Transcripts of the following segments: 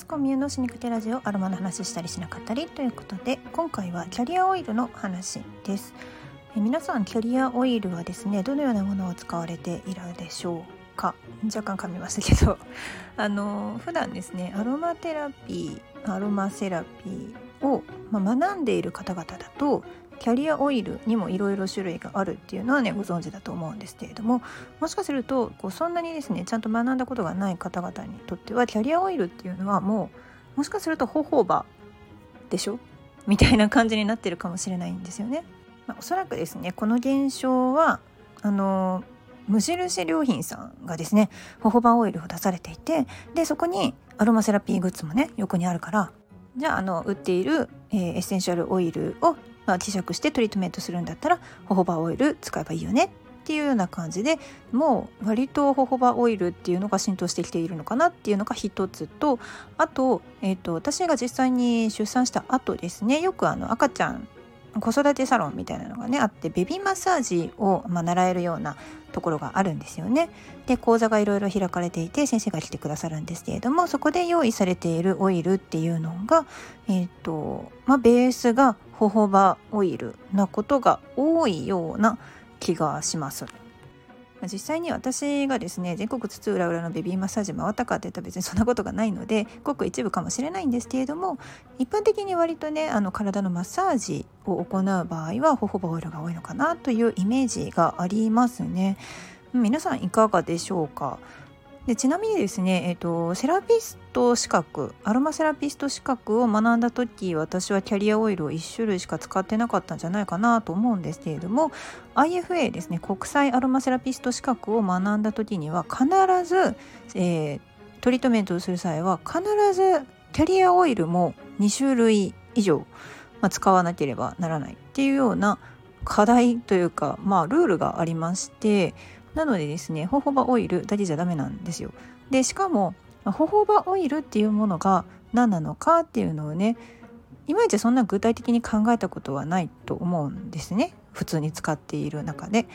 ますコミュのシニクテラジオアロマの話したりしなかったりということで今回はキャリアオイルの話です。え皆さんキャリアオイルはですねどのようなものを使われているでしょうか？若干噛みましたけど。あの普段ですねアロマテラピーアロマセラピーを、まあ、学んでいる方々だとキャリアオイルにもいろいろ種類があるっていうのはねご存知だと思うんですけれどももしかするとこうそんなにですねちゃんと学んだことがない方々にとってはキャリアオイルっていうのはもうもしかするとホホバでしょ？みたいな感じになってるかもしれないんですよね。まあ、おそらくですねこの現象はあの無印良品さんがですねホホバオイルを出されていてでそこにアロマセラピーグッズもね横にあるからじゃああの売っている、えー、エッセンシャルオイルをまあ、希釈してトリートメントするんだったらホホバオイル使えばいいよねっていうような感じでもう割とホホバオイルっていうのが浸透してきているのかなっていうのが一つとあと,、えーと、私が実際に出産した後ですねよくあの赤ちゃん子育てサロンみたいなのがねあってベビーマッサージを、まあ、習えるようなところがあるんですよね。で講座がいろいろ開かれていて先生が来てくださるんですけれどもそこで用意されているオイルっていうのが、えーとまあ、ベースがホホバオイルなことが多いような気がします。実際に私がですね全国津々浦々のベビーマッサージ回ったかというと別にそんなことがないのでごく一部かもしれないんですけれども一般的に割とねあの体のマッサージを行う場合はホホバオイルが多いのかなというイメージがありますね。皆さんいかがでしょうか？でちなみにですね、えーと、セラピスト資格アロマセラピスト資格を学んだ時私はキャリアオイルを1種類しか使ってなかったんじゃないかなと思うんですけれども IFA ですね国際アロマセラピスト資格を学んだ時には必ず、えー、トリートメントをする際は必ずキャリアオイルも2種類以上、まあ、使わなければならないっていうような課題というか、まあ、ルールがありましてなのでですねホホバオイルだけじゃダメなんですよ。でしかもホホバオイルっていうものが何なのかっていうのをねいまいちそんな具体的に考えたことはないと思うんですね普通に使っている中で。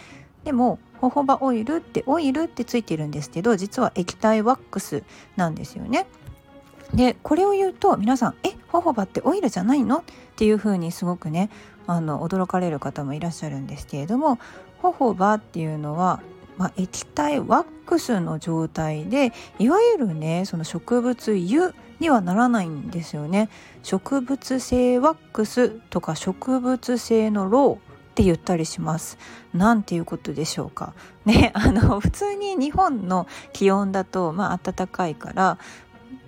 でもホホバオイルってオイルってついてるんですけど実は液体ワックスなんですよね。でこれを言うと皆さん「えホホバってオイルじゃないの?」っていうふうにすごくねあの驚かれる方もいらっしゃるんですけれどもホホバっていうのはまあ、液体ワックスの状態でいわゆるねその植物油にはならないんですよね植物性ワックスとか植物性のローって言ったりします。なんていうことでしょうか。ね、あの普通に日本の気温だとまあ暖かいから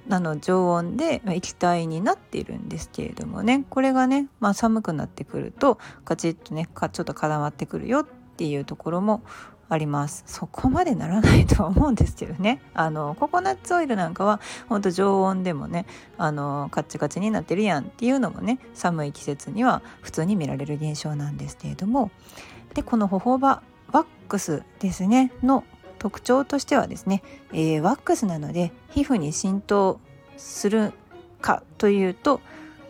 あの常温で液体になっているんですけれどもね。これがね、まあ、寒くなってくるとカチッとねちょっと固まってくるよっていうところもあります。そこまでならないとは思うんですけどね。あのココナッツオイルなんかはほんと常温でもねあのカッチカチになってるやんっていうのもね寒い季節には普通に見られる現象なんですけれども。でこのホホバワックスですねの特徴としてはですね、えー、ワックスなので皮膚に浸透するかというと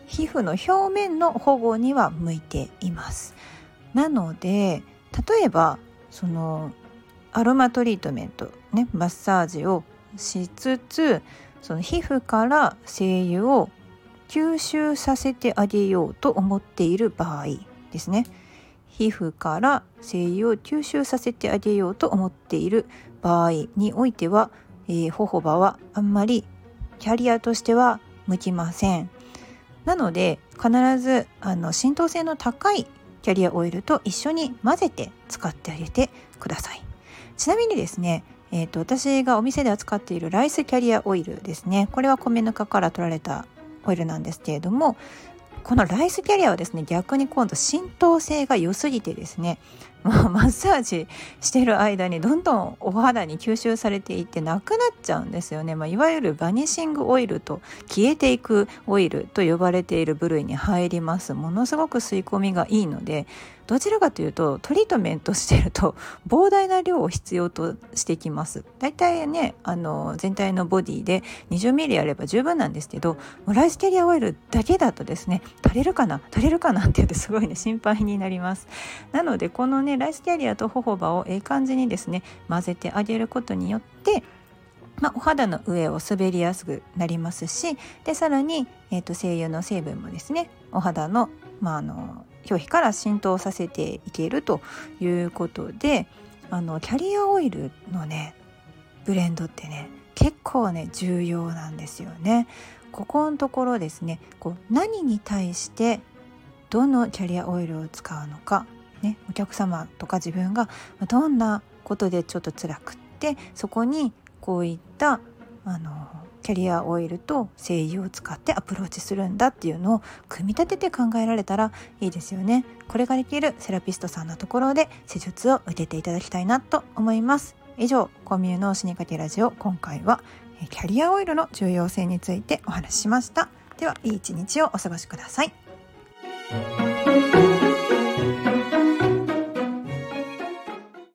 皮膚の表面の保護には向いています。なので例えばそのアロマトリートメントねマッサージをしつつその皮膚から精油を吸収させてあげようと思っている場合ですね。皮膚から精油を吸収させてあげようと思っている場合においては、えー、ホホバはあんまりキャリアとしては向きません。なので必ずあの浸透性の高いキャリアオイルと一緒に混ぜて使ってあげてください。ちなみにですねえーと、私がお店で扱っているライスキャリアオイルですね。これは米ぬかから取られたオイルなんですけれどもこのライスキャリアはですね逆に今度浸透性が良すぎてですねもう マッサージしてる間にどんどんお肌に吸収されていってなくなっちゃうんですよね、まあ、いわゆるバニシングオイルと消えていくオイルと呼ばれている部類に入ります。ものすごく吸い込みがいいのでどちらかというとトリートメントしてると膨大な量を必要としてきます。だいたいねあの全体のボディで 20ml あれば十分なんですけどライスキャリアオイルだけだとですね足りるかな足りるかなって言ってすごいね心配になります。なのでこのねライスキャリアとホホバをええ感じにですね混ぜてあげることによってまあ、お肌の上を滑りやすくなりますしでさらに、えーと、精油の成分もですねお肌の,、まあ、あの表皮から浸透させていけるということであのキャリアオイルのねブレンドってね結構ね重要なんですよね。ここのところですねこう何に対してどのキャリアオイルを使うのか、ね、お客様とか自分がどんなことでちょっと辛くってそこにこういったあのキャリアオイルと精油を使ってアプローチするんだっていうのを組み立てて考えられたらいいですよね。これができるセラピストさんのところで施術を受けていただきたいなと思います。以上コミュの死にかけラジオ今回はキャリアオイルの重要性についてお話ししました。ではいい一日をお過ごしください。